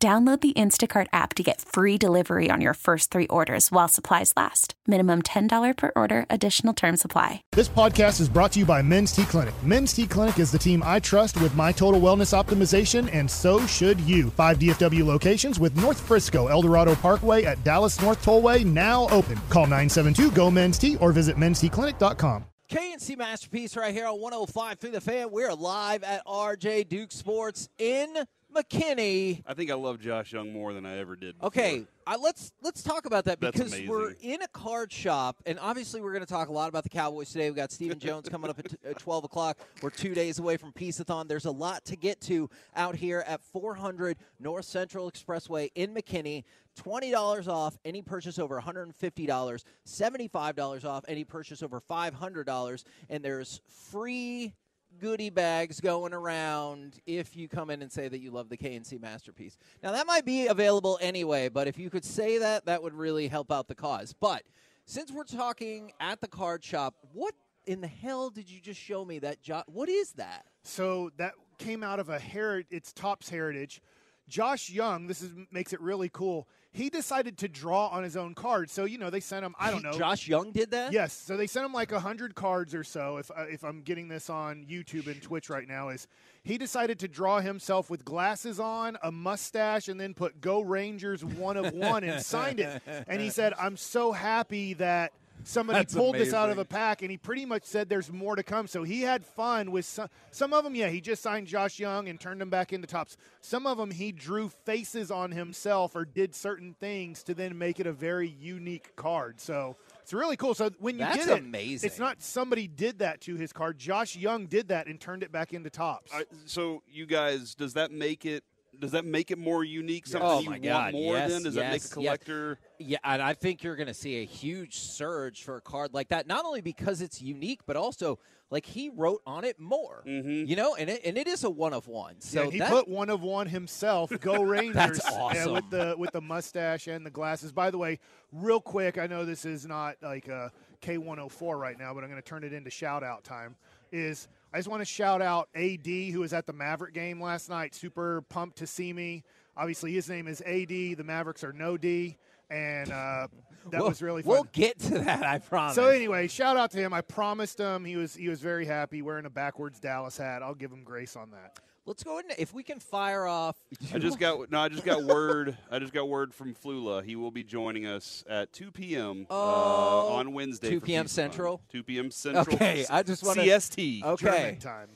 Download the Instacart app to get free delivery on your first three orders while supplies last. Minimum $10 per order, additional term supply. This podcast is brought to you by Men's T Clinic. Men's T Clinic is the team I trust with my total wellness optimization, and so should you. Five DFW locations with North Frisco, Eldorado Parkway at Dallas North Tollway now open. Call 972 GO Men's T or visit menstclinic.com. K&C Masterpiece right here on 105 through the fan. We're live at RJ Duke Sports in McKinney. I think I love Josh Jung more than I ever did. Before. Okay, I, let's let's talk about that That's because amazing. we're in a card shop, and obviously we're going to talk a lot about the Cowboys today. We've got Stephen Jones coming up at, t- at 12 o'clock. We're two days away from Peaceathon. There's a lot to get to out here at 400 North Central Expressway in McKinney. $20 off any purchase over $150, $75 off any purchase over $500, and there's free goodie bags going around if you come in and say that you love the K&C masterpiece. Now that might be available anyway, but if you could say that, that would really help out the cause. But since we're talking at the card shop, what in the hell did you just show me that jo- what is that? So that came out of a heritage. It's Topps Heritage. Josh Jung, this is makes it really cool. He decided to draw on his own card. So you know they sent him. I don't know. Josh Jung did that? Yes, so they sent him like hundred cards or so. If uh, if I'm getting this on YouTube and Twitch right now, is he decided to draw himself with glasses on, a mustache, and then put "Go Rangers" one of one and signed it. And he said, "I'm so happy that." Somebody That's pulled this out of a pack, and he pretty much said there's more to come. So he had fun with some, some of them. Yeah, he just signed Josh Jung and turned him back into Topps. Some of them he drew faces on himself or did certain things to then make it a very unique card. So it's really cool. So when you That's get it, amazing. it's not somebody did that to his card. Josh Jung did that and turned it back into Topps. I, so you guys, does that make it? Does that make it more unique? Something Oh you my want God, more? yes, then does that make yes, a collector? Yeah, and I think you're going to see a huge surge for a card like that. Not only because it's unique, but also like he wrote on it more. Mhm. You know, and it, and it is a one of one. So yeah, he that, put one of one himself. Go Rangers! That's Yeah, awesome. with the with the mustache and the glasses. By the way, real quick, I know this is not like a K104 right now, but I'm going to turn it into shout out time. Is I just want to shout out AD who was at the Maverick game last night. Super pumped to see me. Obviously, his name is AD. The Mavericks are no D, and uh, that we'll, was really fun. We'll get to that. I promise. So anyway, shout out to him. I promised him he was he was very happy wearing a backwards Dallas hat. I'll give him grace on that. Let's go ahead and if we can fire off. I just got no. I just got word. I just got word from Flula. He will be joining us at 2 p.m. Oh, uh, on Wednesday. 2 p.m. Central? 2 p.m. Central. Okay, I just wanna- CST. Okay. German time.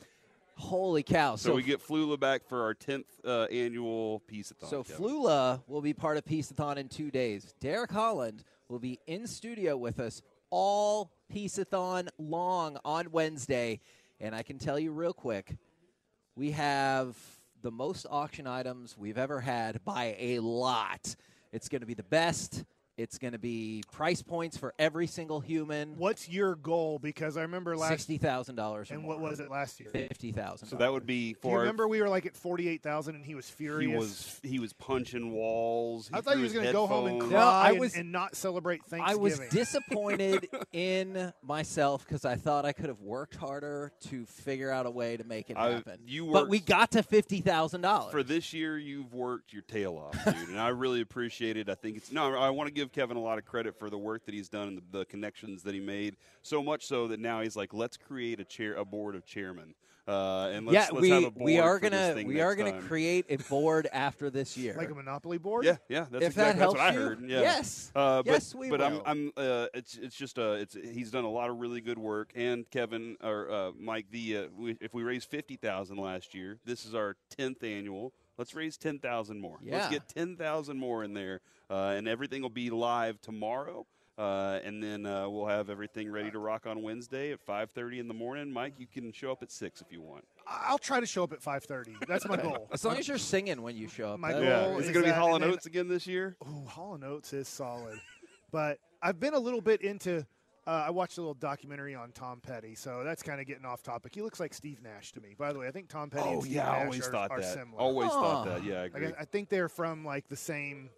Holy cow! So, we get Flula back for our 10th uh, annual Peaceathon. So Kevin. Flula will be part of Peaceathon in two days. Derek Holland will be in studio with us all Peaceathon long on Wednesday. And I can tell you real quick, we have the most auction items we've ever had by a lot. It's going to be the best. It's going to be price points for every single human. What's your goal? Because I remember last Sixty thousand dollars. and what was it last year? Fifty thousand. So that would be Do you remember we were like at forty eight thousand and he was furious. he was he was punching walls. I thought he was going to go home and cry No, I and- was- and, not celebrate Thanksgiving. I was disappointed in myself because I thought I could have worked harder to figure out a way to make it I- happen. you but we got to fifty thousand dollars For this year, you've worked your tail off, dude, and I really appreciate it. I think it's no. I want to give Kevin a lot of credit for the work that he's done and the, the connections that he made. So much so that now he's like, let's create a chair, a board of chairmen, uh, and let's, yeah, let's we have a board we are gonna we are gonna time. create a board after this year. like a monopoly board. Yeah, yeah, that's if that exactly helps that's what I you, heard. Yeah. yes, Uh, but, yes, we but will. I'm, I'm uh, it's it's just uh, it's he's done a lot of really good work. And Kevin or uh, Mike, the uh, we, if we raised fifty thousand last year, this is our tenth annual. Let's raise ten thousand more. Yeah. Let's get ten thousand more in there, uh, and everything will be live tomorrow. Uh, and then uh, we'll have everything ready to rock on Wednesday at 5:30 in the morning. Mike, you can show up at six if you want. I'll try to show up at 5:30. That's my goal. As long as you're singing when you show up. My that- goal Is is it going to be that- Hall and and Oates again this year? Ooh, Hall and Oates is solid, but I've been a little bit into. Uh, I watched a little documentary on Tom Petty, so that's kind of getting off topic. He looks like Steve Nash to me. By the way, I think Tom Petty and Oh Steve yeah, I Nash always are, thought are that. similar. Always thought that. Yeah, I Like, agree. I, I think they're from like the same.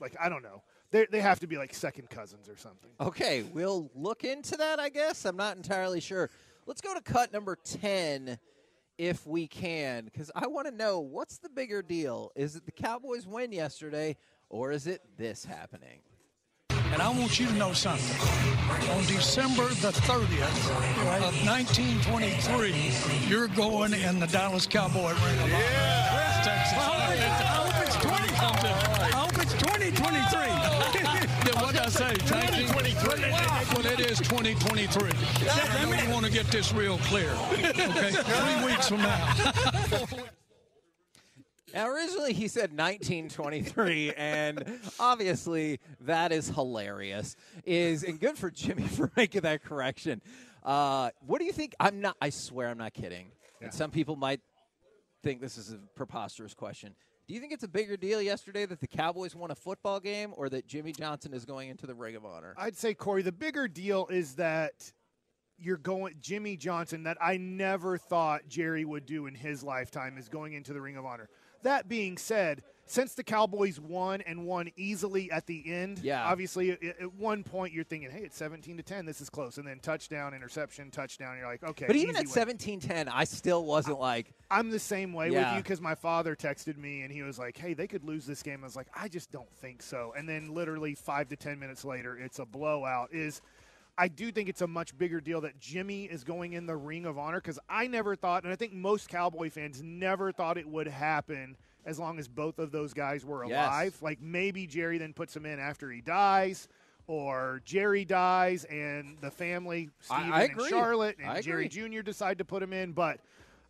Like I don't know. They they have to be like second cousins or something. Okay, we'll look into that, I guess. I'm not entirely sure. Let's go to cut number 10 if we can, because I want to know what's the bigger deal? Is it the Cowboys win yesterday, or is it this happening? And I want you to know something. On December the 30th of 1923, you're going in the Dallas Cowboy Ring of Honor. West Texas. I hope it's 20 something. I hope it's 2023. yeah, what did I say? 2023. Well, it is 2023. I know want to get this real clear. Okay, three weeks from now. Now, originally he said 1923, and obviously that is hilarious. Is and good for Jimmy for making that correction. Uh, what do you think? I'm not. I swear I'm not kidding. And some people might think this is a preposterous question. Do you think it's a bigger deal yesterday that the Cowboys won a football game, or that Jimmy Johnson is going into the Ring of Honor? I'd say Corey, the bigger deal is that you're going Jimmy Johnson that I never thought Jerry would do in his lifetime is going into the Ring of Honor. That being said, since the Cowboys won and won easily at the end, Yeah. obviously at, one point you're thinking, "Hey, it's 17 to 10. This is close." And then touchdown, interception, touchdown. You're like, "Okay." But even at win. 17-10, I still wasn't like, I'm the same way Yeah. with you because my father texted me and he was like, "Hey, they could lose this game." I was like, "I just don't think so." And then literally five to ten minutes later, it's a blowout. Is I do think it's a much bigger deal that Jimmy is going in the Ring of Honor because I never thought, and I think most Cowboy fans never thought it would happen as long as both of those guys were Yes. alive. Like maybe Jerry then puts him in after he dies. Or Jerry dies and the family, I- Stephen I and agree. Charlotte and I Jerry. Jr. decide to put him in, but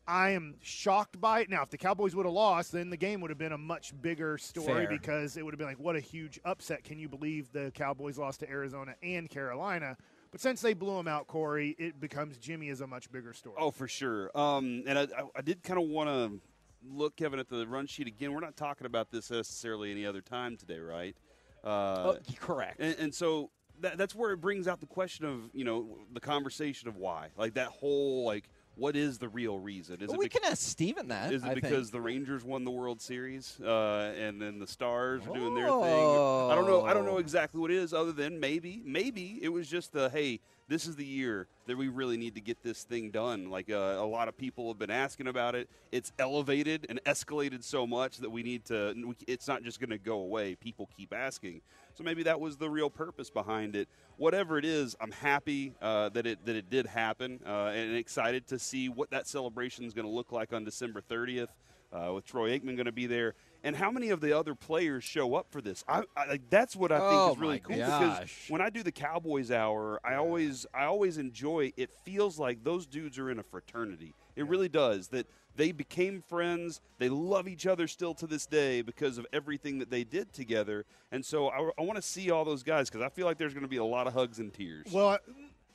I am shocked by it. Now, if the Cowboys would have lost, then the game would have been a much bigger story Fair. because it would have been like, what a huge upset. Can you believe the Cowboys lost to Arizona and Carolina? But since they blew them out, Corey, it becomes Jimmy is a much bigger story. Oh, for sure. Um, and I, I, I did kind of want to look, Kevin, at the run sheet again. We're not talking about this necessarily any other time today, right? Uh, oh, correct. and, and so that, that's where it brings out the question of you know the conversation of why, like that whole like what is the real reason? Is Well, it we can ask Stephen that. is it I because think. the Rangers won the World Series uh, and then the Stars are doing their thing? I don't know. I don't know Oh. exactly what it is, other than maybe, maybe it was just the hey, this is the year that we really need to get this thing done. Like uh, a lot of people have been asking about it. It's elevated and escalated so much that we need to. It's not just going to go away. People keep asking. So maybe that was the real purpose behind it. Whatever it is, I'm happy uh, that it that it did happen, uh, and excited to see what that celebration is going to look like on December 30th uh, with Troy Aikman going to be there, and how many of the other players show up for this. I, I like that's what I think Oh, is really cool gosh. because when I do the Cowboys hour, I always I always enjoy. It feels like those dudes are in a fraternity. It really does. That they became friends. They love each other still to this day because of everything that they did together. And so I, I want to see all those guys because I feel like there's going to be a lot of hugs and tears. Well,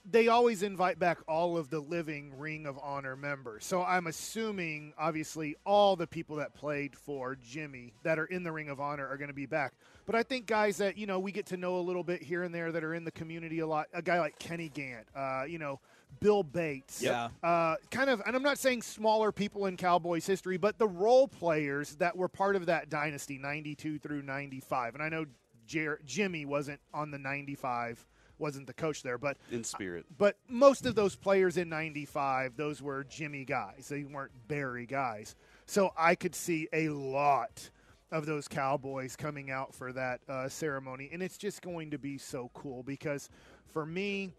they always invite back all of the living Ring of Honor members. So I'm assuming, obviously, all the people that played for Jimmy that are in the Ring of Honor are going to be back. But I think guys that you know we get to know a little bit here and there that are in the community a lot. A guy like Kenny Gant, uh, you know, Bill Bates, Yeah. uh, kind of. And I'm not saying smaller people in Cowboys history, but the role players that were part of that dynasty, 92 through 95. And I know Jer- Jimmy wasn't on the 95 wasn't the coach there, but in spirit. but most of those players in 95 those were jimmy guys. They weren't barry guys. So i could see a lot of those cowboys coming out for that uh, ceremony. And it's just going to be so cool because for me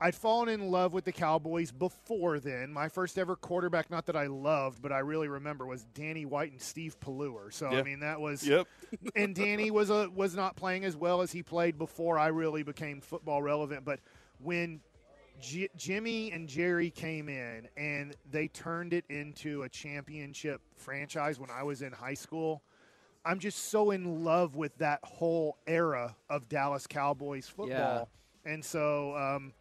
I'd fallen in love with the Cowboys before then. My first ever quarterback, not that I loved, but I really remember, was Danny White and Steve Pelluer. So I mean, that was Yep. and Danny was a was not playing as well as he played before I really became football relevant. But when J- Jimmy and Jerry came in and they turned it into a championship franchise when I was in high school, I'm just so in love with that whole era of Dallas Cowboys football. Yeah. and so um,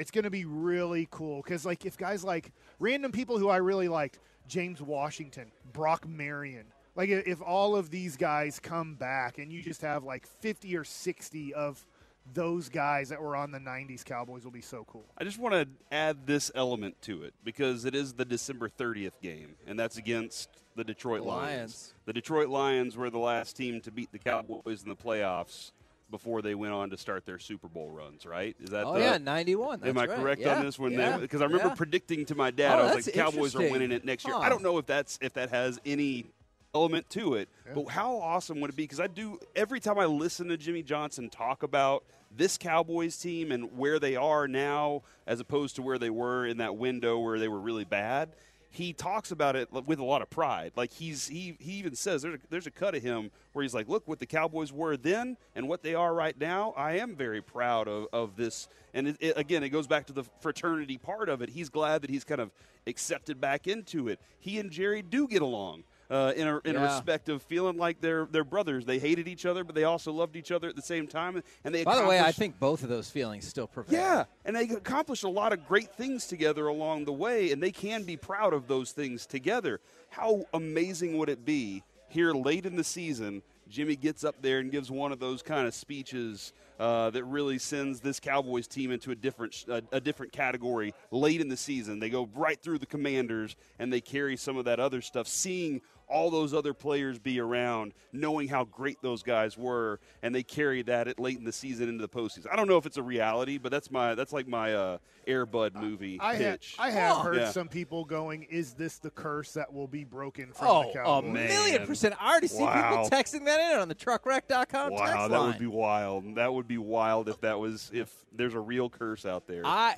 it's going to be really cool because like if guys like random people who I really liked, James Washington, Brock Marion, like if all of these guys come back and you just have like 50 or 60 of those guys that were on the 90s Cowboys will be so cool. I just want to add this element to it because it is the December 30th game, and that's against the Detroit Lions. Lions. The Detroit Lions were the last team to beat the Cowboys in the playoffs before they went on to start their Super Bowl runs. Right? Is that Oh the, yeah, 91. Am I right. correct Yeah, on this one? yeah, Because I remember yeah. predicting to my dad, Oh, I was like, "Cowboys are winning it next year." Huh. I don't know if that's if that has any element to it, but how awesome would it be? Because I do every time I listen to Jimmy Johnson talk about this Cowboys team and where they are now, as opposed to where they were in that window where they were really bad. He talks about it with a lot of pride. Like he's he he even says there's a, there's a cut of him where he's like, look what the Cowboys were then and what they are right now. I am very proud of, of this. And it, it, again, it goes back to the fraternity part of it. He's glad that he's kind of accepted back into it. He and Jerry do get along. Uh, in a, in a respect of feeling like they're they're brothers. They hated each other, but they also loved each other at the same time. And they By the way, I think both of those feelings still prevail. yeah, and they accomplished a lot of great things together along the way, and they can be proud of those things together. How amazing would it be here late in the season? Jimmy gets up there and gives one of those kind of speeches uh, that really sends this Cowboys team into a different a, a different category late in the season. They go right through the Commanders and they carry some of that other stuff. Seeing all those other players be around, knowing how great those guys were, and they carry that at late in the season into the postseason. I don't know if it's a reality, but that's my that's like my uh, Airbud movie I have, pitch. I have Oh. heard Yeah. some people going, "Is this the curse that will be broken from Oh, the a million percent. I already see people texting that in on the truckwreck.com wow, text that line. would be wild. That would be wild if that was if there's a real curse out there, I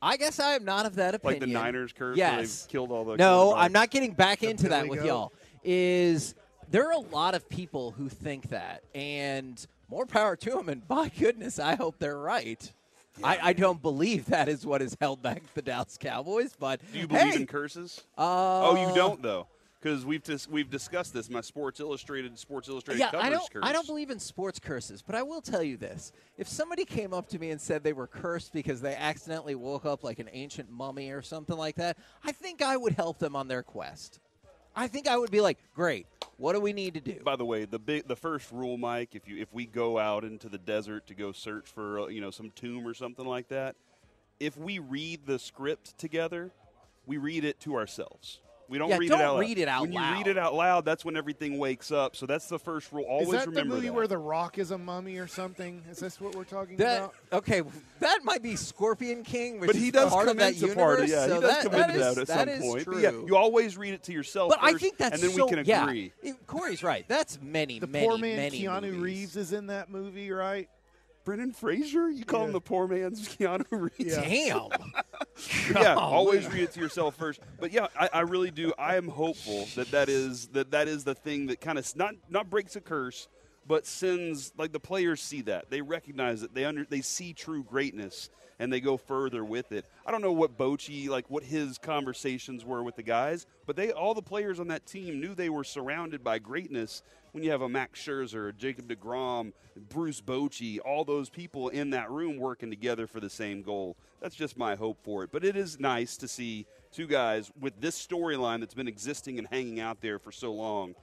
I guess I am not of that opinion. like the Niners curse. where Yes. they've killed all the. No. I'm not getting back into that with Goat. y'all. Is there are a lot of people who think that, and more power to them. And by goodness, I hope they're right. I, I don't believe that is what has held back the Dallas Cowboys. But Do you believe hey, in curses? uh, oh, you don't though, because we've dis- we've discussed this. My Sports Illustrated Sports Illustrated Yeah, covers I don't. curse. I don't believe in sports curses, but I will tell you this: if somebody came up to me and said they were cursed because they accidentally woke up like an ancient mummy or something like that, I think I would help them on their quest. I think I would be like, "Great, what do we need to do?" By the way, the big, the first rule, Mike, if you if we go out into the desert to go search for uh, you know some tomb or something like that, if we read the script together, we read it to ourselves. We don't Yeah, read don't it out loud. read it out when you read it out loud, that's when everything wakes up. So that's the first rule. Always remember. Is that the movie that. where The Rock is a mummy or something? Is this what we're talking That about? okay? That might be Scorpion King, which but he is does part come of that into universe. part yeah, so he does that, come that into is- that at that some is point. But True. yeah, you always read it to yourself but I think that's and then so, we can yeah. agree. It- Corey's right. That's many, The many, poor man many Keanu movies. Reeves is in that movie, right? Brendan Fraser, you call him the poor man's Keanu Reeves. Yeah. Damn. yeah, Golly. always read it to yourself first. But yeah, I, I really do. I am hopeful that that is that that is the thing that kind of not not breaks a curse, but sends like the players see that they recognize it. They under they see true greatness and they go further with it. I don't know what Bochy like what his conversations were with the guys, but they all the players on that team knew they were surrounded by greatness. When you have a Max Scherzer, Jacob DeGrom, Bruce Bochy, all those people in that room working together for the same goal. That's just my hope for it. But it is nice to see two guys with this storyline that's been existing and hanging out there for so long,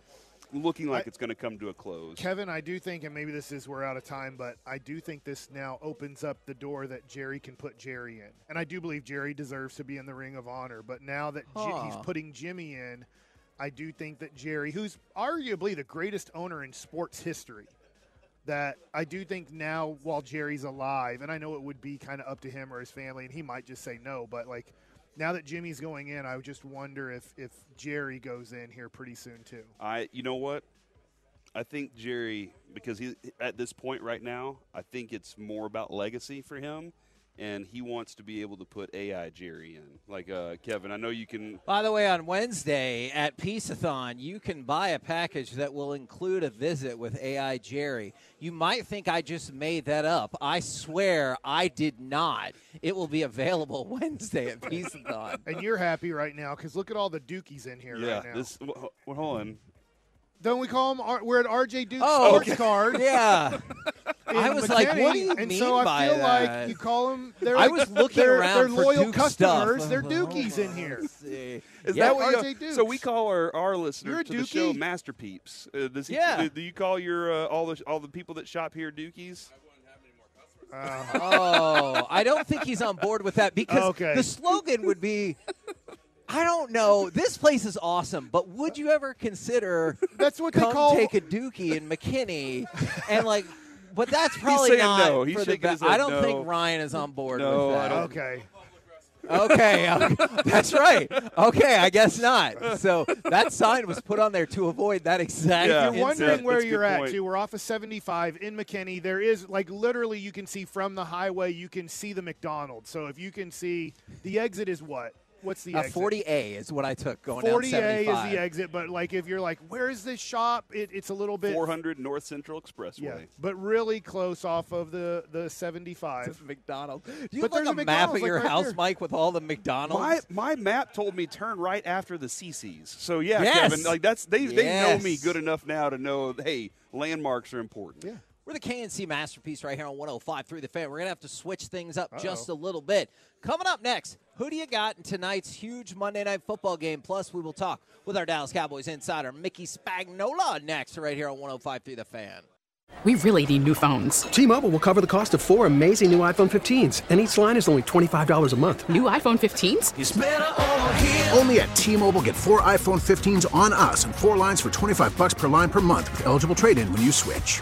looking like I- it's going to come to a close. Kevin, I do think, and maybe this is we're out of time, but I do think this now opens up the door that Jerry can put Jerry in, and I do believe Jerry deserves to be in the Ring of Honor. But now that Ji- he's putting Jimmy in, I do think that Jerry, who's arguably the greatest owner in sports history, that I do think now while Jerry's alive, and I know it would be kind of up to him or his family, and he might just say no, but like. Now that Jimmy's going in, I just wonder if, if Jerry goes in here pretty soon too. I, you know what? I think Jerry, because he at this point right now, I think it's more about legacy for him, and he wants to be able to put AI Jerry in. Like uh, Kevin, I know you can. By the way, on Wednesday at Peaceathon, you can buy a package that will include a visit with AI Jerry. You might think I just made that up. I swear I did not. It will be available Wednesday at Peaceathon. And you're happy right now because look at all the Dookies in here Yeah, right now. this. Well, hold on. Don't we call them? We're at RJ Duke's Oh, sports card. yeah. in I was like, what do you and mean so I by feel that? like you call them. They're, I was looking they're, around They're for loyal Duke customers. stuff. They're Dukies in here. See. Is Yeah, that what RJ you, Dukes. so we call our, our listeners You're a to the show Dookie? Master Peeps? Uh, does he, Yeah. do, do you call your uh, all the all the people that shop here Dookies? Oh, I don't think he's on board with that because Okay. the slogan would be I don't know. This place is awesome, but would you ever consider That's what they come call. take a dookie in McKinney and like but that's probably saying not no. He's for the shaking best. I don't no. think Ryan is on board No, with I that. don't- okay. Okay, okay. Uh, that's right. Okay, I guess not. So that sign was put on there to avoid that exact. Yeah. If you're wondering where that's you're at, point. too, we're off of 75 in McKinney. There is, like, literally, you can see from the highway, you can see the McDonald's. So if you can see, the exit is what? What's the Uh, exit? 40A is what I took going down 40A 75. is the exit, but like if you're like, where is this shop? It, it's a little bit 400 North Central Expressway. yeah, but really close off of the the 75. McDonald's. Do you But have there's like a a, map McDonald's, at your like, right house, there. Mike, with all the McDonald's? My my map told me turn right after the CC's. So yeah, Yes. Kevin, like that's they they know me good enough now to know hey landmarks are important. Yeah. We're the K&C masterpiece right here on 105 through the fan. We're going to have to switch things up just a little bit. Coming up next, who do you got in tonight's huge Monday night football game? Plus, we will talk with our Dallas Cowboys insider, Mickey Spagnola, next right here on 105 through the fan. We really need new phones. T-Mobile will cover the cost of four amazing new iPhone 15s, and each line is only $25 a month. New iPhone 15s? Only at T-Mobile get four iPhone 15s on us and four lines for 25 bucks per line per month with eligible trade-in when you switch.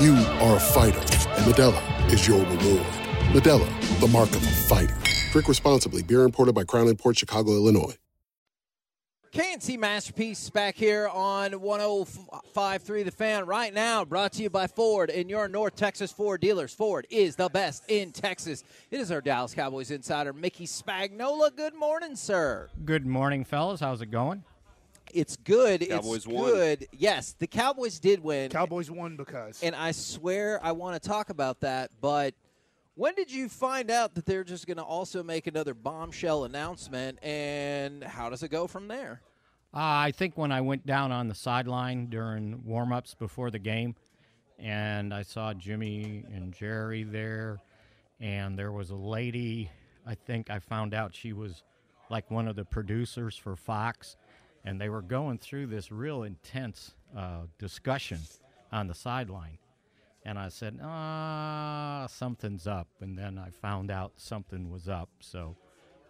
You are a fighter, and Modelo is your reward. Modelo, the mark of a fighter. Drink responsibly. Beer imported by Crown Port Chicago, Illinois. K&C Masterpiece back here on 105.3 The Fan right now, brought to you by Ford and your North Texas Ford dealers. Ford is the best in Texas. It is our Dallas Cowboys insider, Mickey Spagnola. Good morning, sir. Good morning, fellas. How's it going? It's good. Cowboys it's won. good. Yes, the Cowboys did win. Cowboys won because And I swear I want to talk about that, but when did you find out that they're just going to also make another bombshell announcement, and how does it go from there? Uh, I think when I went down on the sideline during warm-ups before the game, and I saw Jimmy and Jerry there, and there was a lady. I think I found out she was like one of the producers for Fox, and they were going through this real intense uh, discussion on the sideline. And I said, ah, something's up. And then I found out something was up. So,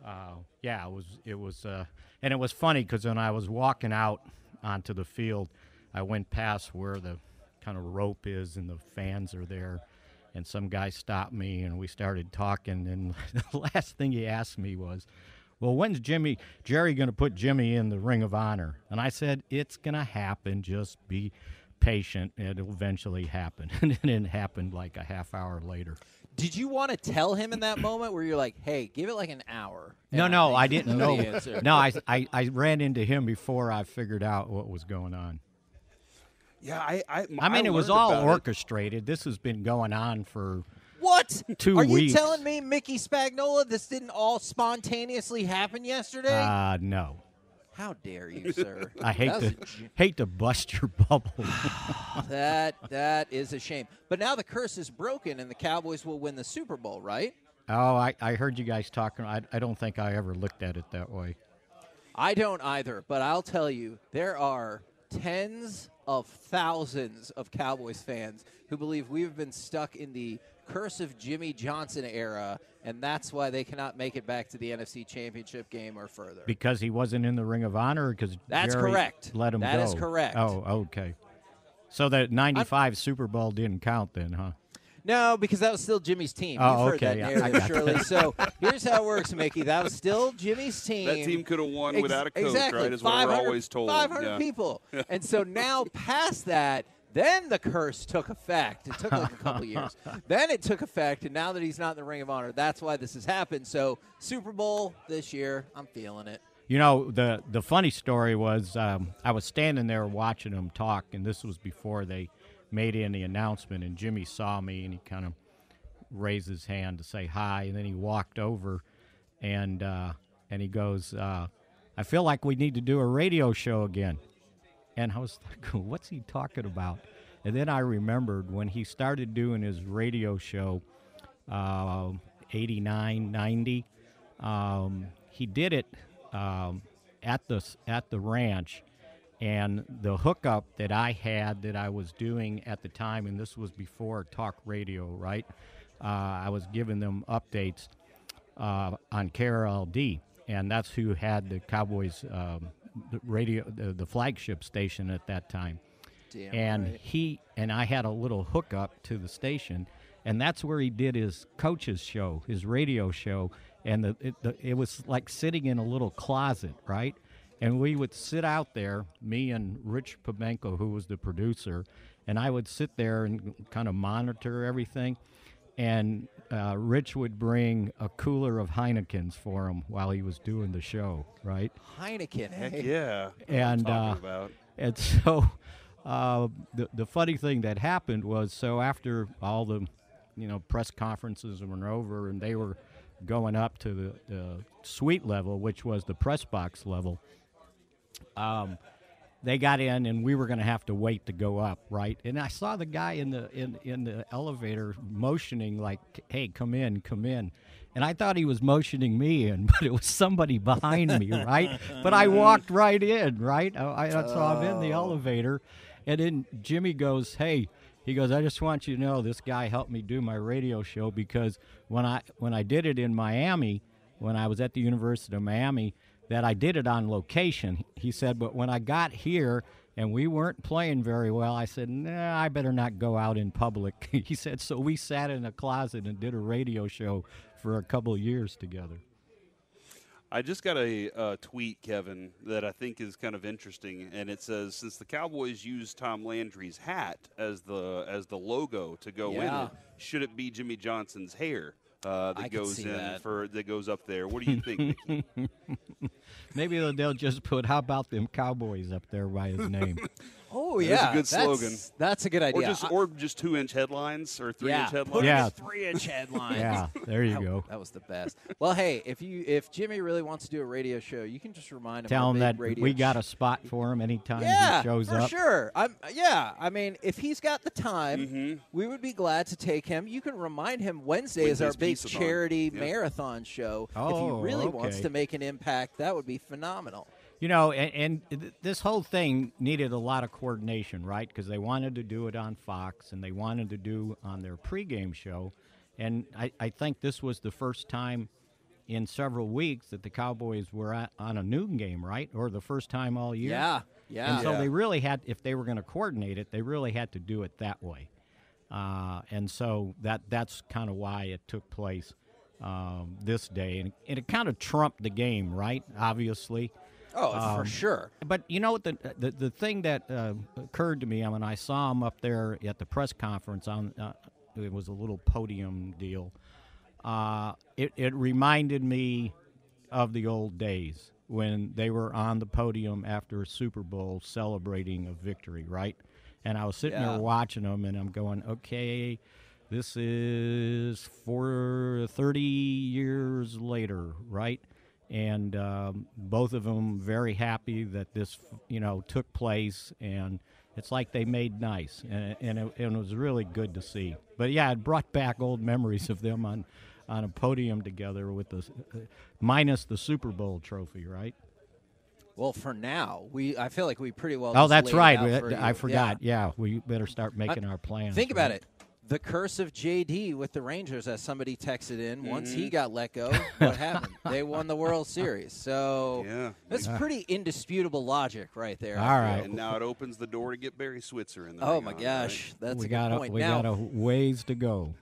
uh, yeah, it was, it was, uh, and it was funny because when I was walking out onto the field, I went past where the kind of rope is and the fans are there. And some guy stopped me and we started talking. And the last thing he asked me was, well, when's Jimmy, Jerry going to put Jimmy in the Ring of Honor? And I said, it's going to happen. Just be patient. It'll eventually happen. and it happened like a half hour later. Did you want to tell him in that moment where you're like, "Hey, give it like an hour"? No, no, think I didn't know know. the answer. No, I, I, I ran into him before I figured out what was going on. Yeah, I I, I mean, it was all about it. orchestrated. This has been going on for What? Two Are you telling me, Mickey Spagnola, this didn't all spontaneously happen yesterday? uh no. How dare you, sir? I hate to a hate to bust your bubble. that that is a shame. But now the curse is broken, and the Cowboys will win the Super Bowl, right? oh, I, I heard you guys talking. I, I don't think I ever looked at it that way. I don't either, but I'll tell you, there are tens of thousands of Cowboys fans who believe we've been stuck in the curse of Jimmy Johnson era, and that's why they cannot make it back to the NFC Championship game or further. Because he wasn't in the Ring of Honor, because That's Jerry correct. Let him That go. is correct. Oh, okay. So the '95 Super Bowl didn't count then, huh? No, because that was still Jimmy's team. Oh, You've okay. heard I that narrative, got Shirley. that. So here's how it works, Mickey. That was still Jimmy's team. That team could have won Ex- without a coach, exactly. right? Is what we're 500 always told. 500 Yeah. people. and so now, past that, then the curse took effect. It took like a couple years. Then it took effect, and now that he's not in the Ring of Honor, that's why this has happened. So Super Bowl this year, I'm feeling it. You know, the the funny story was um, I was standing there watching them talk, and this was before they made any announcement. And Jimmy saw me, and he kind of raised his hand to say hi, and then he walked over, and uh, and he goes, uh, "I feel like we need to do a radio show again." And I was like, "What's he talking about?" And then I remembered when he started doing his radio show, uh, 89, 90, um, he did it um, at the at the ranch, and the hookup that I had that I was doing at the time, and this was before talk radio, right? Uh, I was giving them updates uh, on KRLD, and that's who had the Cowboys um, the radio, the, the flagship station at that time. Damn and right. he and I had a little hookup to the station, and that's where he did his coach's show, his radio show, and the it, the, it was like sitting in a little closet, right? And we would sit out there, me and Rich Pomenko, who was the producer, and I would sit there and kind of monitor everything. And uh, Rich would bring a cooler of Heinekens for him while he was doing the show, right? Heineken, Heck hey? yeah. and uh, and so uh, the the funny thing that happened was so after all the you know press conferences were over and they were going up to the, the suite level, which was the press box level. Um, they got in and we were going to have to wait to go up, right? And I saw the guy in the in in the elevator motioning like, "Hey, come in, come in." And I thought he was motioning me in, but it was somebody behind me, right? But I walked right in, right? I, I, so I'm in the Oh. elevator, and then Jimmy goes, "Hey." He goes, "I just want you to know this guy helped me do my radio show because when I when I did it in Miami, when I was at the University of Miami, that I did it on location." He said, "But when I got here and we weren't playing very well, I said, "Nah, I better not go out in public." he said, "So we sat in a closet and did a radio show for a couple of years together." I just got a uh, tweet, Kevin, that I think is kind of interesting, and it says since the Cowboys used Tom Landry's hat as the as the logo to go in it, should it be Jimmy Johnson's hair uh, that I goes in that. for that goes up there? What do you think? Maybe they'll, they'll just put "How about them Cowboys" up there by his name. Oh There's yeah, a good slogan. That's a good idea. Or just or just two inch headlines or three yeah, inch headlines. Yeah. three inch headlines. Yeah, there you That- go. That was the best. Well, hey, if you if Jimmy really wants to do a radio show, you can just remind him. Tell him that radio we got a spot for him anytime yeah, he shows for up. sure. I'm yeah. I mean, if he's got the time, Mm-hmm. we would be glad to take him. You can remind him Wednesday is our big charity Yeah. marathon show. Oh, if he Oh, really wants to make an impact, that would be phenomenal. You know, and, and th- this whole thing needed a lot of coordination, right? Because they wanted to do it on Fox and they wanted to do on their pregame show. And I, I think this was the first time in several weeks that the Cowboys were at, on a noon game, right? Or the first time all year. Yeah, yeah. And so Yeah. they really had, if they were going to coordinate it, they really had to do it that way. Uh, and so that that's kind of why it took place um, this day, and, and it kind of trumped the game, right? Obviously. Oh, for Um, sure. But you know what the the, the thing that uh, occurred to me when I saw him up there at the press conference on uh, it was a little podium deal. Uh, it it reminded me of the old days when they were on the podium after a Super Bowl celebrating a victory, right? And I was sitting Yeah. there watching them, and I'm going, okay, this is for 30 years later, right? And um, both of them very happy that this you know took place and it's like they made nice and, and, it, and it was really good to see but yeah it brought back old memories of them on on a podium together with the uh, minus the super bowl trophy right Well, for now, we I feel like we pretty well. oh that's right We- for i forgot yeah. we better start making our plans Think about right? it. The curse of JD with the Rangers, as somebody texted in. Once Mm-hmm. he got let go, what happened? They won the World Series. So Yeah. that's pretty indisputable logic right there. All right. And now it opens the door to get Barry Switzer in the Oh my on gosh, right? that's we a got good a, we now, got a ways to go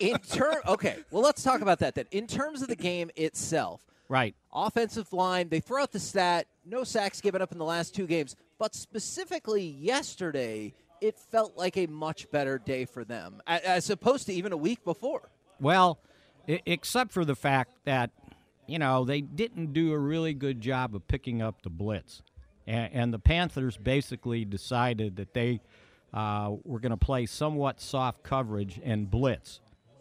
in term, okay, well, let's talk about that then. In terms of the game itself, right offensive line, they throw out the stat, no sacks given up in the last two games, but specifically yesterday, it felt like a much better day for them, as opposed to even a week before. Well, except for the fact that you know they didn't do a really good job of picking up the blitz, and, and the Panthers basically decided that they uh, were going to play somewhat soft coverage and blitz,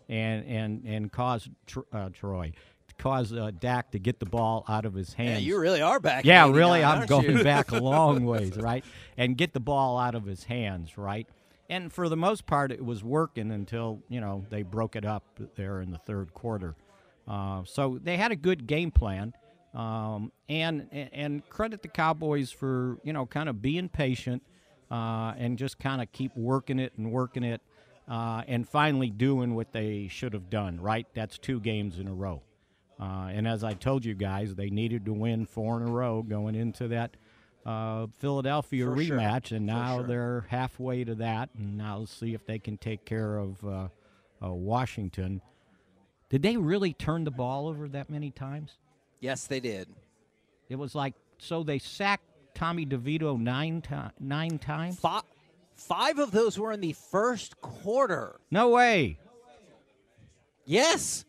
and and and cause tr- uh, Troy. Cause uh, Dak to get the ball out of his hands. Yeah, you really are back Yeah, really, I'm going you? back a long ways, right? And get the ball out of his hands, right? And for the most part, it was working until you know they broke it up there in the third quarter. Uh, so they had a good game plan, um, and and credit the Cowboys for you know kind of being patient uh, and just kind of keep working it and working it, uh, and finally doing what they should have done. Right? That's two games in a row. Uh, and as I told you guys, they needed to win four in a row going into that uh, Philadelphia For sure. rematch, and now sure. they're halfway to that. And now let's see if they can take care of uh, uh, Washington. Did they really turn the ball over that many times? Yes, they did. It was like so they sacked Tommy DeVito nine ti- nine times. Five, five of those were in the first quarter. No way. Yes.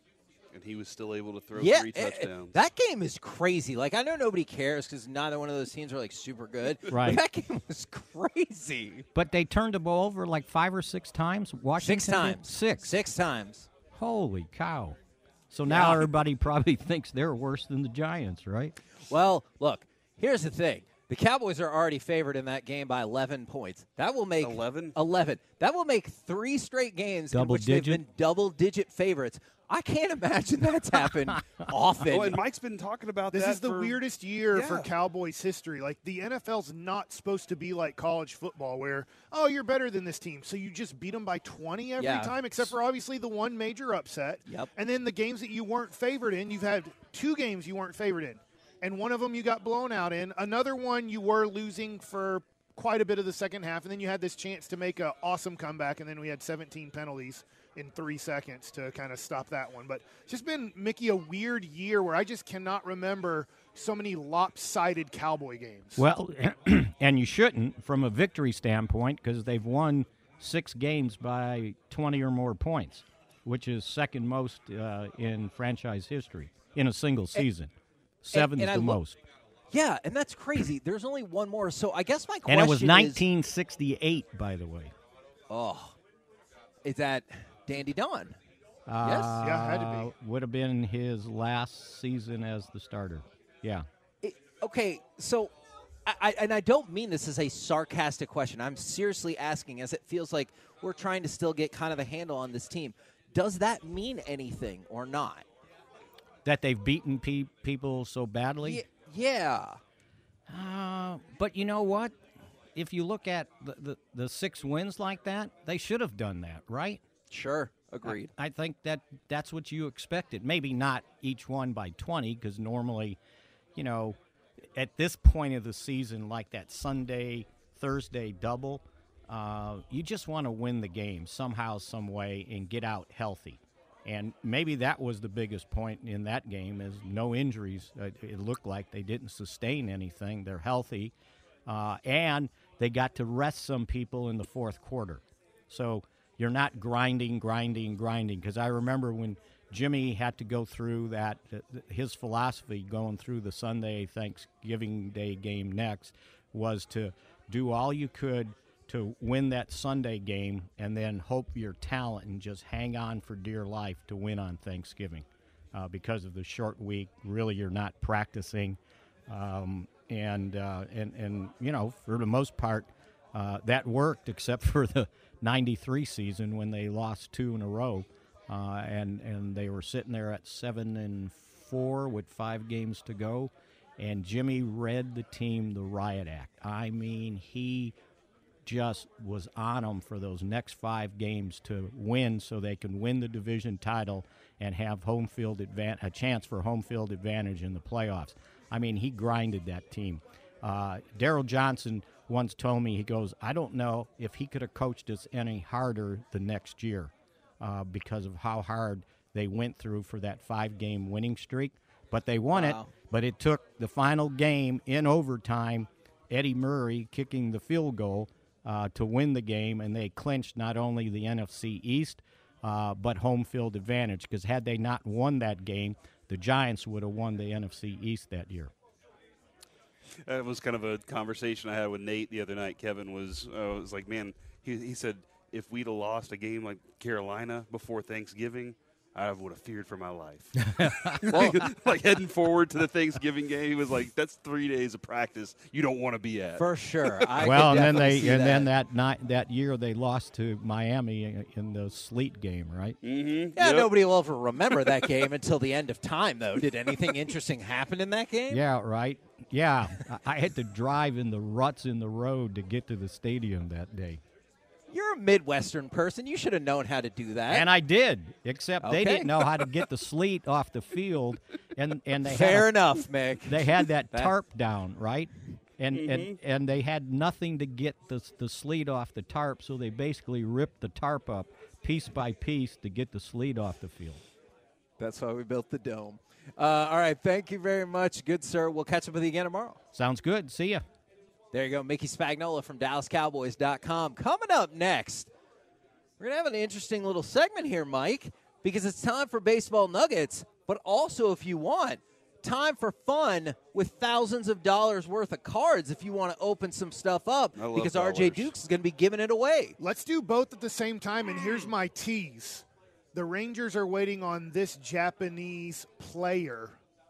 And he was still able to throw yeah, three eh, eh, touchdowns. that game is crazy. Like I know nobody cares because neither one of those teams are like super good. but Right. that game was crazy. But they turned the ball over like five or six times. Washington Six did? times. Six. Six times. Holy cow! So now Yeah. everybody probably thinks they're worse than the Giants, right? Well, look. Here's the thing. The Cowboys are already favored in that game by 11 points. That will make 11? 11. That will make three straight games in Double which they've been double-digit favorites. I can't imagine that's happened often. Oh, and Mike's been talking about This that. is the for- weirdest year for Cowboys history. Like the NFL's not supposed to be like college football, where oh you're better than this team, so you just beat them by 20 every Yeah. time, except for obviously the one major upset. Yep. And then the games that you weren't favored in, you've had two games you weren't favored in, and one of them you got blown out in. Another one you were losing for quite a bit of the second half, and then you had this chance to make an awesome comeback, and then we had 17 penalties in three seconds to kind of stop that one. But it's just been Mickey a weird year where I just cannot remember so many lopsided Cowboy games. Well, and you shouldn't from a victory standpoint because they've won six games by 20 or more points, which is second most uh, in franchise history in a single season. Seven's and I the look- most. yeah, and that's crazy. There's only one more. So I guess my question And it was is 1968, by the way. Oh, is that Dandy Don? Uh, Yes? Yeah, had to be. Would have been his last season as the starter. Yeah. It- okay, so I, I and I don't mean this as a sarcastic question. I'm seriously asking, as it feels like we're trying to still get kind of a handle on this team. Does that mean anything or not? That they've beaten pe- people so badly? Ye- yeah. Uh, but you know what? If you look at the, the, the six wins like that, they should have done that, right? Sure. Agreed. I think that that's what you expected. Maybe not each one by 20, because normally, you know, at this point of the season, like that Sunday, Thursday double, uh, you just want to win the game somehow, some way, and get out healthy. And maybe that was the biggest point in that game is no injuries. Uh, It looked like they didn't sustain anything. They're healthy, uh, and they got to rest some people in the fourth quarter. So you're not grinding, grinding, grinding. Because I remember when Jimmy had to go through that, th- th- his philosophy going through the Sunday Thanksgiving Day game next was to do all you could to win that Sunday game and then hope your talent and just hang on for dear life to win on Thanksgiving. uh, because of the short week. Really, you're not practicing, um, and uh, and and you know, for the most part, uh, that worked, except for the '93 season when they lost two in a row, uh, and and they were sitting there at seven and four with five games to go, and Jimmy read the team the riot act. I mean, he just was on them for those next five games to win so they can win the division title and have home field advan- a chance for home field advantage in the playoffs. I mean, he grinded that team. Uh, Daryl Johnston once told me, he goes, I don't know if he could have coached us any harder the next year uh, because of how hard they went through for that five game winning streak. But they won Wow. it. But it took the final game in overtime, Eddie Murray kicking the field goal uh, to win the game, and they clinched not only the NFC East, uh, but home field advantage. Because had they not won that game, the Giants would have won the NFC East that year. That was kind of a conversation I had with Nate the other night. Kevin was uh, was like, man, he, he said if we'd have lost a game like Carolina before Thanksgiving, I would have feared for my life. like, like heading forward to the Thanksgiving game, he was like, that's three days of practice you don't want to be at. For sure. I well, and then they see and then that night that year they lost to Miami in- in the sleet game, right? Mm-hmm. Yeah, nobody will ever remember that game until the end of time, though. Did anything interesting happen in that game? Yeah, right. Yeah, I I had to drive in the ruts in the road to get to the stadium that day. You're a Midwestern person. You should have known how to do that. And I did, except they didn't know how to get the sleet off the field, and and they Fair had a- enough, Mick. They had that That- tarp down, right? And and Mhm. and they had nothing to get the the sleet off the tarp, so they basically ripped the tarp up piece by piece to get the sleet off the field. That's why we built the dome. Uh, all right. Thank you very much. Good, sir. We'll catch up with you again tomorrow. Sounds good. See ya. There you go. Mickey Spagnola from DallasCowboys.com. Coming up next, we're going to have an interesting little segment here, Mike, because it's time for baseball nuggets, but also, if you want, time for fun with thousands of dollars worth of cards if you want to open some stuff up I love because RJ. Dukes is going to be giving it away. Let's do both at the same time, and here's my tease. The Rangers are waiting on this Japanese player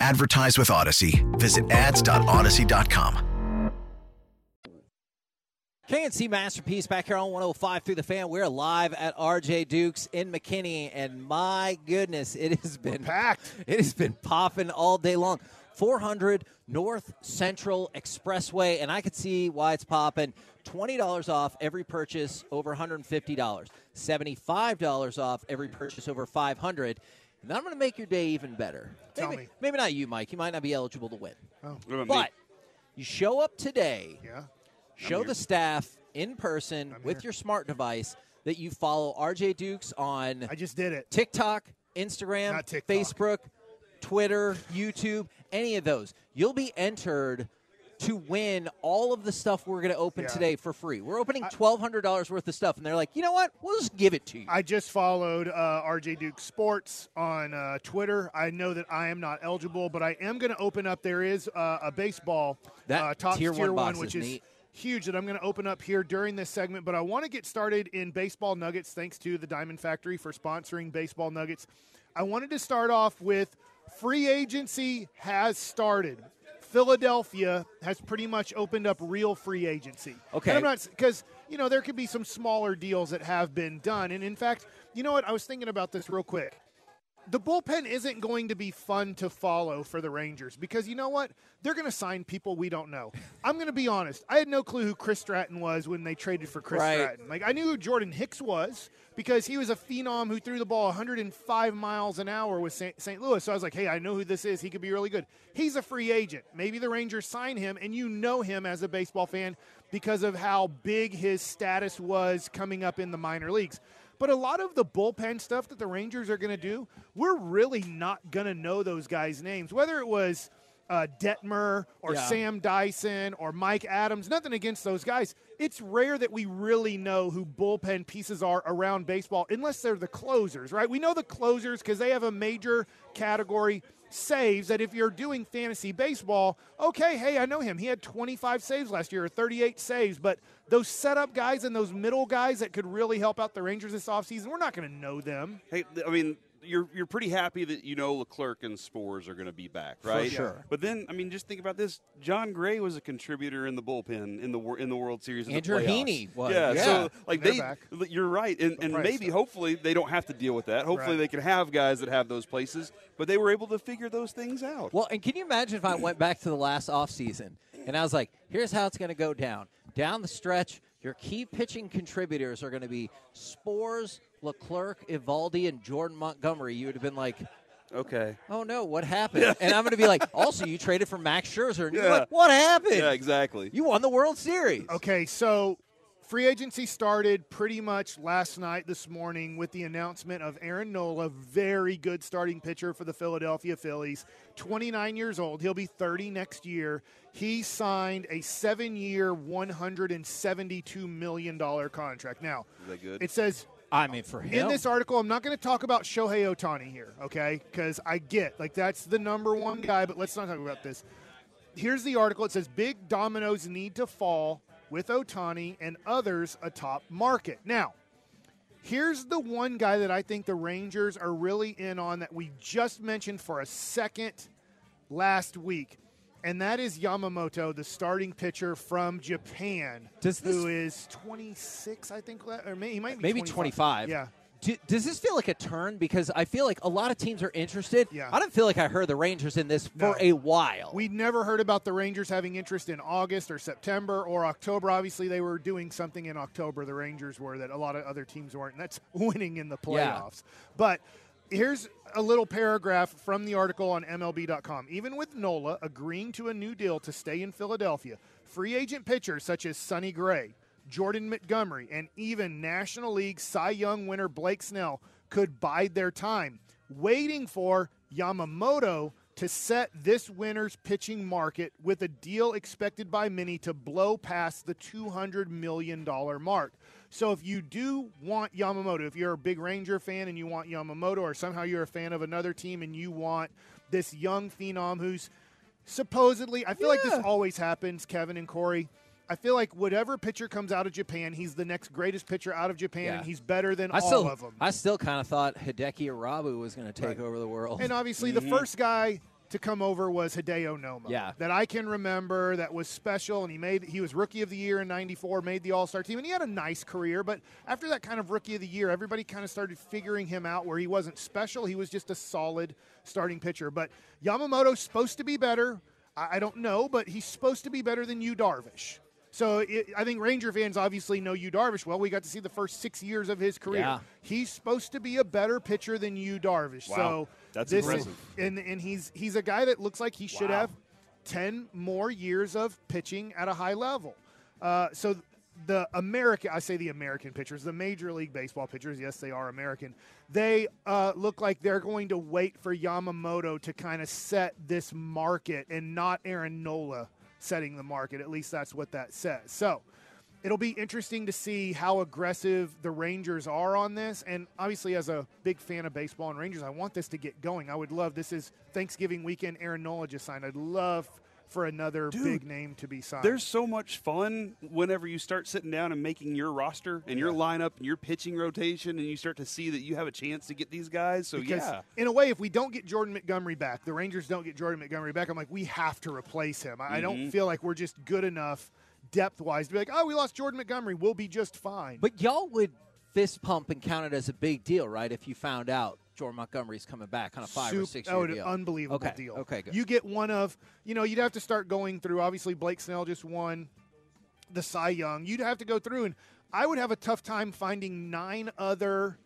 Advertise with Odyssey. Visit ads.odyssey.com. K&C Masterpiece back here on 105 through the fan. We're live at RJ Dukes in McKinney, and my goodness, it has been packed. It has been popping all day long. 400 North Central Expressway, and I could see why it's popping. $20 off every purchase over $150. $75 off every purchase over 500 And I'm going to make your day even better. Tell maybe, me. maybe not you, Mike. You might not be eligible to win. Oh. What about me? But you show up today. Yeah. Show the staff in person with your smart device that you follow RJ Dukes on I just did it. TikTok, Instagram, TikTok. Facebook, Twitter, YouTube, any of those. You'll be entered to win all of the stuff we're going to open Yeah. today for free. We're opening $1,200 worth of stuff, and they're like, you know what? We'll just give it to you. I just followed uh, RJ Duke Sports on uh, Twitter. I know that I am not eligible, but I am going to open up. There is uh, a baseball That uh, Topps tier tier, one box which is is neat. huge that I'm going to open up here during this segment. But I want to get started in baseball nuggets. Thanks to the Diamond Factory for sponsoring baseball nuggets. I wanted to start off with free agency has started. Philadelphia has pretty much opened up real free agency. Okay. And I'm not because you know there could be some smaller deals that have been done, and in fact, you know what? I was thinking about this real quick. The bullpen isn't going to be fun to follow for the Rangers because you know what? They're going to sign people we don't know. I'm going to be honest. I had no clue who Chris Stratton was when they traded for Chris Right. Stratton. Like I knew who Jordan Hicks was because he was a phenom who threw the ball 105 miles an hour with St. St. Louis. So I was like, hey, I know who this is. He could be really good. He's a free agent. Maybe the Rangers sign him, and you know him as a baseball fan because of how big his status was coming up in the minor leagues. But a lot of the bullpen stuff that the Rangers are going to do, we're really not going to know those guys' names. Whether it was uh, Detmer or Yeah. Sam Dyson or Mike Adams, nothing against those guys. It's rare that we really know who bullpen pieces are around baseball unless they're the closers, right? We know the closers because they have a major category saves that if you're doing fantasy baseball, okay, hey, I know him. He had 25 saves last year or 38 saves, but those setup guys and those middle guys that could really help out the Rangers this offseason, we're not going to know them. Hey, I mean, you're you're pretty happy that you know Leclerc and Sborz are going to be back, right? For right? sure. But then, I mean, just think about this: Jon Gray was a contributor in the bullpen in the in the World Series. in Andrew playoffs. Heaney was, Yeah, yeah. So like They're they, back. you're right, and, and price maybe stuff. hopefully they don't have to deal with that. Hopefully Right. they can have guys that have those places, but they were able to figure those things out. Well, and can you imagine if I went back to the last offseason and I was like, here's how it's going to go down. Down the stretch, your key pitching contributors are going to be Sborz, Leclerc, Eovaldi, and Jordan Montgomery. You would have been like, Okay. oh no, what happened? And I'm going to be like, also, you traded for Max Scherzer. And you're Yeah. like, what happened? Yeah, exactly. You won the World Series. Okay, so free agency started pretty much last night, this morning, with the announcement of Aaron Nola, very good starting pitcher for the Philadelphia Phillies. 29 years old. He'll be 30 next year. He signed a seven year, $172 million contract. Now, Is that good? it says I mean, for him. in this article, I'm not going to talk about Shohei Ohtani here, okay? Because I get, like, that's the number one guy, but let's not talk about this. Here's the article. It says Big dominoes need to fall with Ohtani and others atop market. Now, here's the one guy that I think the Rangers are really in on that we just mentioned for a second last week. And that is Yamamoto, the starting pitcher from Japan, Does this- who is 26, I think, or maybe, he might be maybe 25. Yeah. Do, does this feel like a turn? Because I feel like a lot of teams are interested. Yeah. I don't feel like I heard the Rangers in this No. for a while. We never heard about the Rangers having interest in August or September or October. Obviously, they were doing something in October. The Rangers were that a lot of other teams weren't, and that's winning in the Yeah. playoffs. But here's a little paragraph from the article on MLB.com. Even with Nola agreeing to a new deal to stay in Philadelphia, free agent pitchers such as Sonny Gray, Jordan Montgomery, and even National League Cy Young winner Blake Snell could bide their time, waiting for Yamamoto to set this winter's pitching market with a deal expected by many to blow past the $200 million mark. So if you do want Yamamoto, if you're a big Ranger fan and you want Yamamoto, or somehow you're a fan of another team and you want this young phenom who's supposedly, I feel like this always happens, Kevin and Corey. I feel like whatever pitcher comes out of Japan, he's the next greatest pitcher out of Japan, Yeah. and he's better than I all still, of them. I still kind of thought Hideki Irabu was going to take Right. over the world. And obviously, the first guy to come over was Hideo Nomo. Yeah. That I can remember that was special, and he made he was rookie of the year in '94, made the All Star team, and he had a nice career. But after that kind of rookie of the year, everybody kind of started figuring him out where he wasn't special. He was just a solid starting pitcher. But Yamamoto's supposed to be better. I, I don't know, but he's supposed to be better than Yu Darvish. So it, I think Ranger fans obviously know Yu Darvish. Well, we got to see the first six years of his career. Yeah. He's supposed to be a better pitcher than Yu Darvish. Wow. So That's this impressive. Is, and and he's he's a guy that looks like he should Wow. have ten more years of pitching at a high level. Uh, so the American, I say the American pitchers, the Major League Baseball pitchers, yes, they are American. They uh, look like they're going to wait for Yamamoto to kind of set this market, and not Aaron Nola setting the market. At least that's what that says. So it'll be interesting to see how aggressive the Rangers are on this. And obviously, as a big fan of baseball and Rangers, I want this to get going. I would love this is Thanksgiving weekend. Aaron Nola just signed. I'd love for another Dude, big name to be signed. There's so much fun whenever you start sitting down and making your roster and your lineup and your pitching rotation, and you start to see that you have a chance to get these guys. So because yeah, in a way, if we don't get Jordan Montgomery back, the Rangers don't get Jordan Montgomery back. I'm like, we have to replace him. I I don't Mhm. feel like we're just good enough depth wise to be like, oh, we lost Jordan Montgomery. We'll be just fine. But y'all would fist pump and count it as a big deal, right? If you found out Jordan Montgomery's coming back on a five or six oh, year an deal. unbelievable okay. deal. Okay, good. You get one of, you know, you'd have to start going through. Obviously, Blake Snell just won the Cy Young. You'd have to go through, and I would have a tough time finding nine other,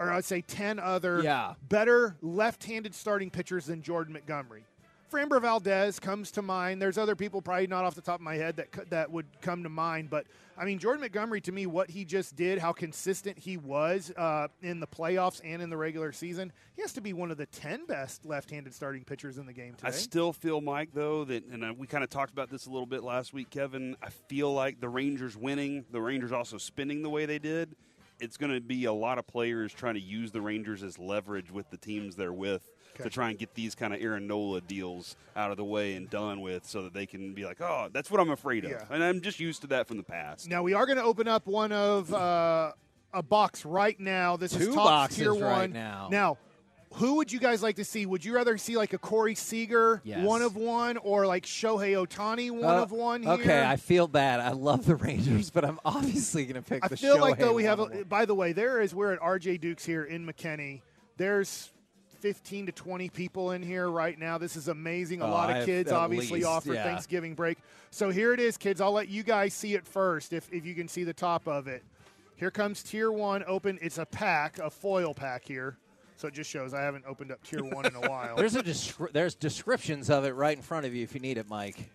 or I'd say ten other, Yeah. better left-handed starting pitchers than Jordan Montgomery. Framber Valdez comes to mind. There's other people probably not off the top of my head that that would come to mind, but I mean Jordan Montgomery to me, what he just did, how consistent he was uh, in the playoffs and in the regular season, he has to be one of the ten best left-handed starting pitchers in the game today. I still feel, Mike, though, that, and uh, we kind of talked about this a little bit last week, Kevin. I feel like the Rangers winning, the Rangers also spinning the way they did, it's going to be a lot of players trying to use the Rangers as leverage with the teams they're with Okay. to try and get these kind of Aaron Nola deals out of the way and done with so that they can be like, oh, that's what I'm afraid of. Yeah. And I'm just used to that from the past. Now we are going to open up one of uh, a box right now. This is Two Topps boxes tier right one. now. Now, who would you guys like to see? Would you rather see like a Corey Seager Yes. one of one, or like Shohei Ohtani one Uh, of one? Here? Okay, I feel bad. I love the Rangers, but I'm obviously going to pick I the feel like though we have. A, by the way, there is we're at RJ Dukes here in McKinney. There's 15 to 20 people in here right now. This is amazing. A Oh, lot of kids obviously least, off for yeah. Thanksgiving break. So here it is, kids. I'll let you guys see it first if, if you can see the top of it. Here comes tier one open. It's a pack, a foil pack here. So it just shows I haven't opened up tier one in a while. There's a descri- there's descriptions of it right in front of you if you need it, Mike.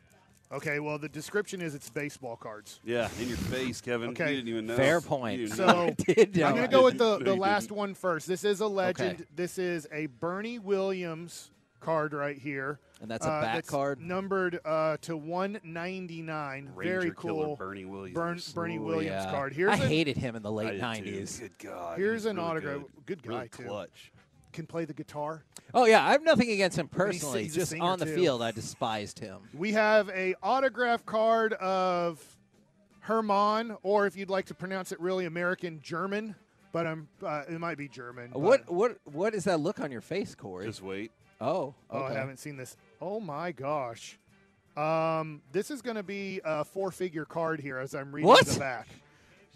Okay, well, the description is it's baseball cards. Yeah, in your face, Kevin. Okay. You didn't even know. Fair point. So know. I did know I'm going to go with the, the you last didn't. one first. This is a legend. Okay. This is a Bernie Williams card right here. And that's a Uh, back card? numbered uh, to 199. Ranger Very killer cool. Bernie Williams. Burn, Bernie Ooh, Williams yeah. card. Here's I a- hated him in the late did too. '90s. Uh, Good God. Here's an really autograph. Good, Good guy, Really too. clutch. Can play the guitar. Oh yeah, I have nothing against him personally. he's a Just on the too. field, I despised him. We have a autograph card of Herman, or if you'd like to pronounce it really American, German. But I'm. Uh, it might be German. but- What what what is that look on your face, Corey? Just wait. oh, Oh, I haven't seen this. Oh my gosh. Um, this is going to be a four-figure card here as I'm reading What? the back.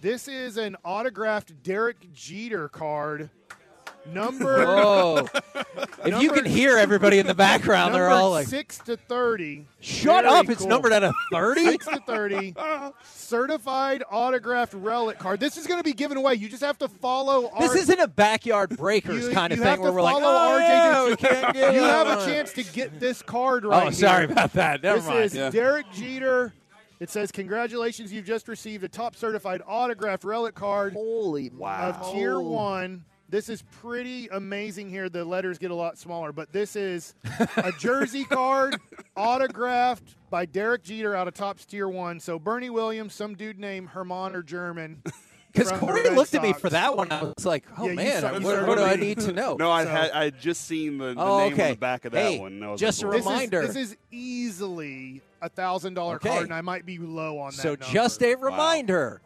This is an autographed Derek Jeter card. Number Whoa! if you can hear everybody in the background, they're all like, six to thirty. "Shut Very up! It's cool. numbered at a 30? Six to thirty. Certified autographed relic card. This is going to be given away. You just have to follow. This our, isn't a backyard breakers You- kind of thing where we're like, follow "Oh RJ yeah, we can't give You have a chance to get this card right. Oh, sorry here. about that. Never this mind. is Derek Jeter. It says, "Congratulations, you've just received a Topps certified autographed relic card Holy wow! of Tier One." This is pretty amazing. Here, the letters get a lot smaller, but this is a jersey card autographed by Derek Jeter out of Topps Tier One. So Bernie Williams, some dude named Herman or German. Because Corey Red looked at me for that one. I was like, "Oh Yeah, man, saw- what, what do I need to know?" No, I So- had I had just seen the, the Oh, name okay. on the back of that Hey, one. and was just like, a This is- reminder. This is, easily a thousand dollar Okay. card, and I might be low on that. So number. just a reminder.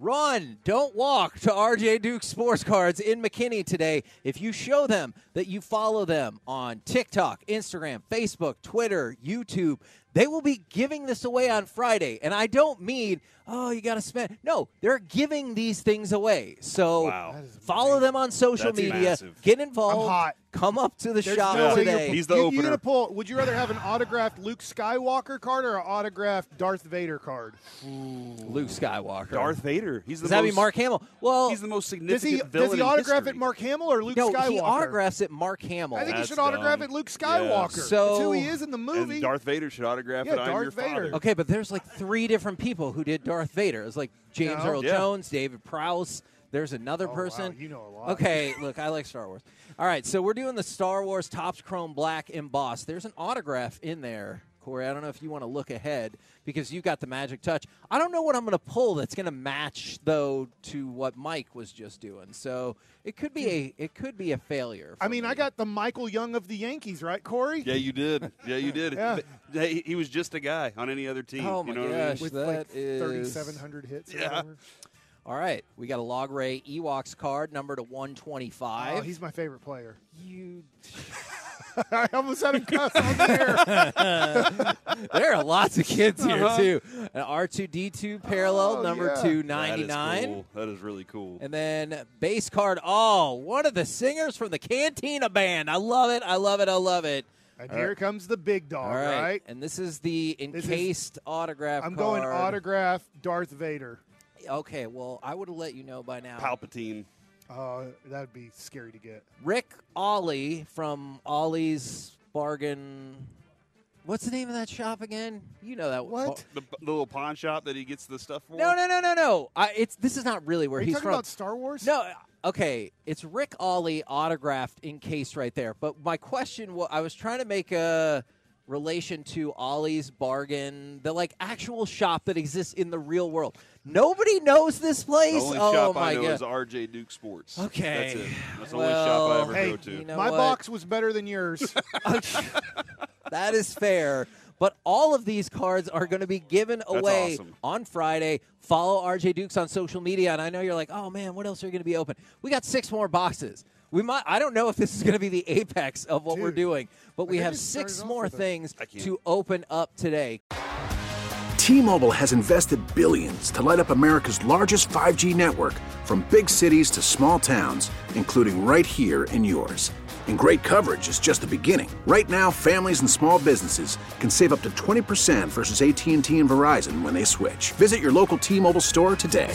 Run, don't walk to RJ Duke Sports Cards in McKinney today. If you show them that you follow them on TikTok, Instagram, Facebook, Twitter, YouTube, they will be giving this away on Friday. And I don't mean, oh, you got to spend. No, they're giving these things away. So Wow. follow them on social That's media, massive. get involved, I'm hot. come up to the There's shop no today. you're, He's the you, opener. You're gonna pull. Would you rather have an autographed Luke Skywalker card or an autographed Darth Vader card? Luke Skywalker. Darth Vader. He's the Does that most, mean Mark Hamill? Well, He's the most Does significant he villain does he autograph history. it Mark Hamill or Luke no, Skywalker? he autographs it Mark Hamill. I think he That's should autograph dumb. it Luke Yeah. Skywalker. So- That's who he is in the movie. And Darth Vader should autograph Yeah, it. I'm Darth your Vader. father. Okay, but there's like three different people who did Darth Vader. It's like James No. Earl Yeah. Jones, David Prowse. There's another Oh, wow, person. you know a lot. Okay, look, I like Star Wars. All right, so we're doing the Star Wars Topps Chrome Black embossed. There's an autograph in there, Corey. I don't know if you want to look ahead because you got the magic touch. I don't know what I'm going to pull that's going to match though to what Mike was just doing. So it could be a it could be a failure. I mean, me. I got the Michael Young of the Yankees, right, Corey? Yeah, you did. Yeah, you did. Yeah. But He, he was just a guy on any other team. Oh, you my know what I mean? gosh. With That like is- 3,700 hits. Yeah. whatever. All right, we got a Logray Ewoks card number to 125. Oh, he's my favorite player. you I almost had a cuss on there. there are lots of kids here Uh-huh. too. An R2D2 parallel Oh, number yeah. 299. That is cool. That is really cool. And then base card. Oh, one of the singers from the Cantina Band. I love it. I love it. I love it. And here comes the big dog, All right. right? And this is the This is- encased autograph I'm card. going autograph Darth Vader. Okay, well, I would have let you know by now. Palpatine. Oh, that'd be scary to get. Ric Olié from Ollie's bargain. What's the name of that shop again? You know that What? The, the little pawn shop that he gets the stuff for. No, no, no, no, no. I, it's this is not really where Are you he's talking from. about Star Wars? No, uh, okay, it's Ric Olié autographed in case right there. But my question was, I was trying to make a relation to Ollie's Bargain, the like actual shop that exists in the real world. Nobody knows this place. The only oh shop my I know god! is RJ Duke Sports. Okay. That's it. That's the Well, only shop I ever Hey, go to. you know my what? box was better than yours. that is fair. But all of these cards are going to be given That's away awesome. on Friday. Follow RJ Dukes on social media, and I know you're like, "Oh man, what else are you going to be open?" We got six more boxes. We might. I don't know if this is going to be the apex of what we're doing, but we have six more things to open up today. T-Mobile has invested billions to light up America's largest 5G network from big cities to small towns, including right here in yours. And great coverage is just the beginning. Right now, families and small businesses can save up to 20% versus AT&T and Verizon when they switch. Visit your local T-Mobile store today.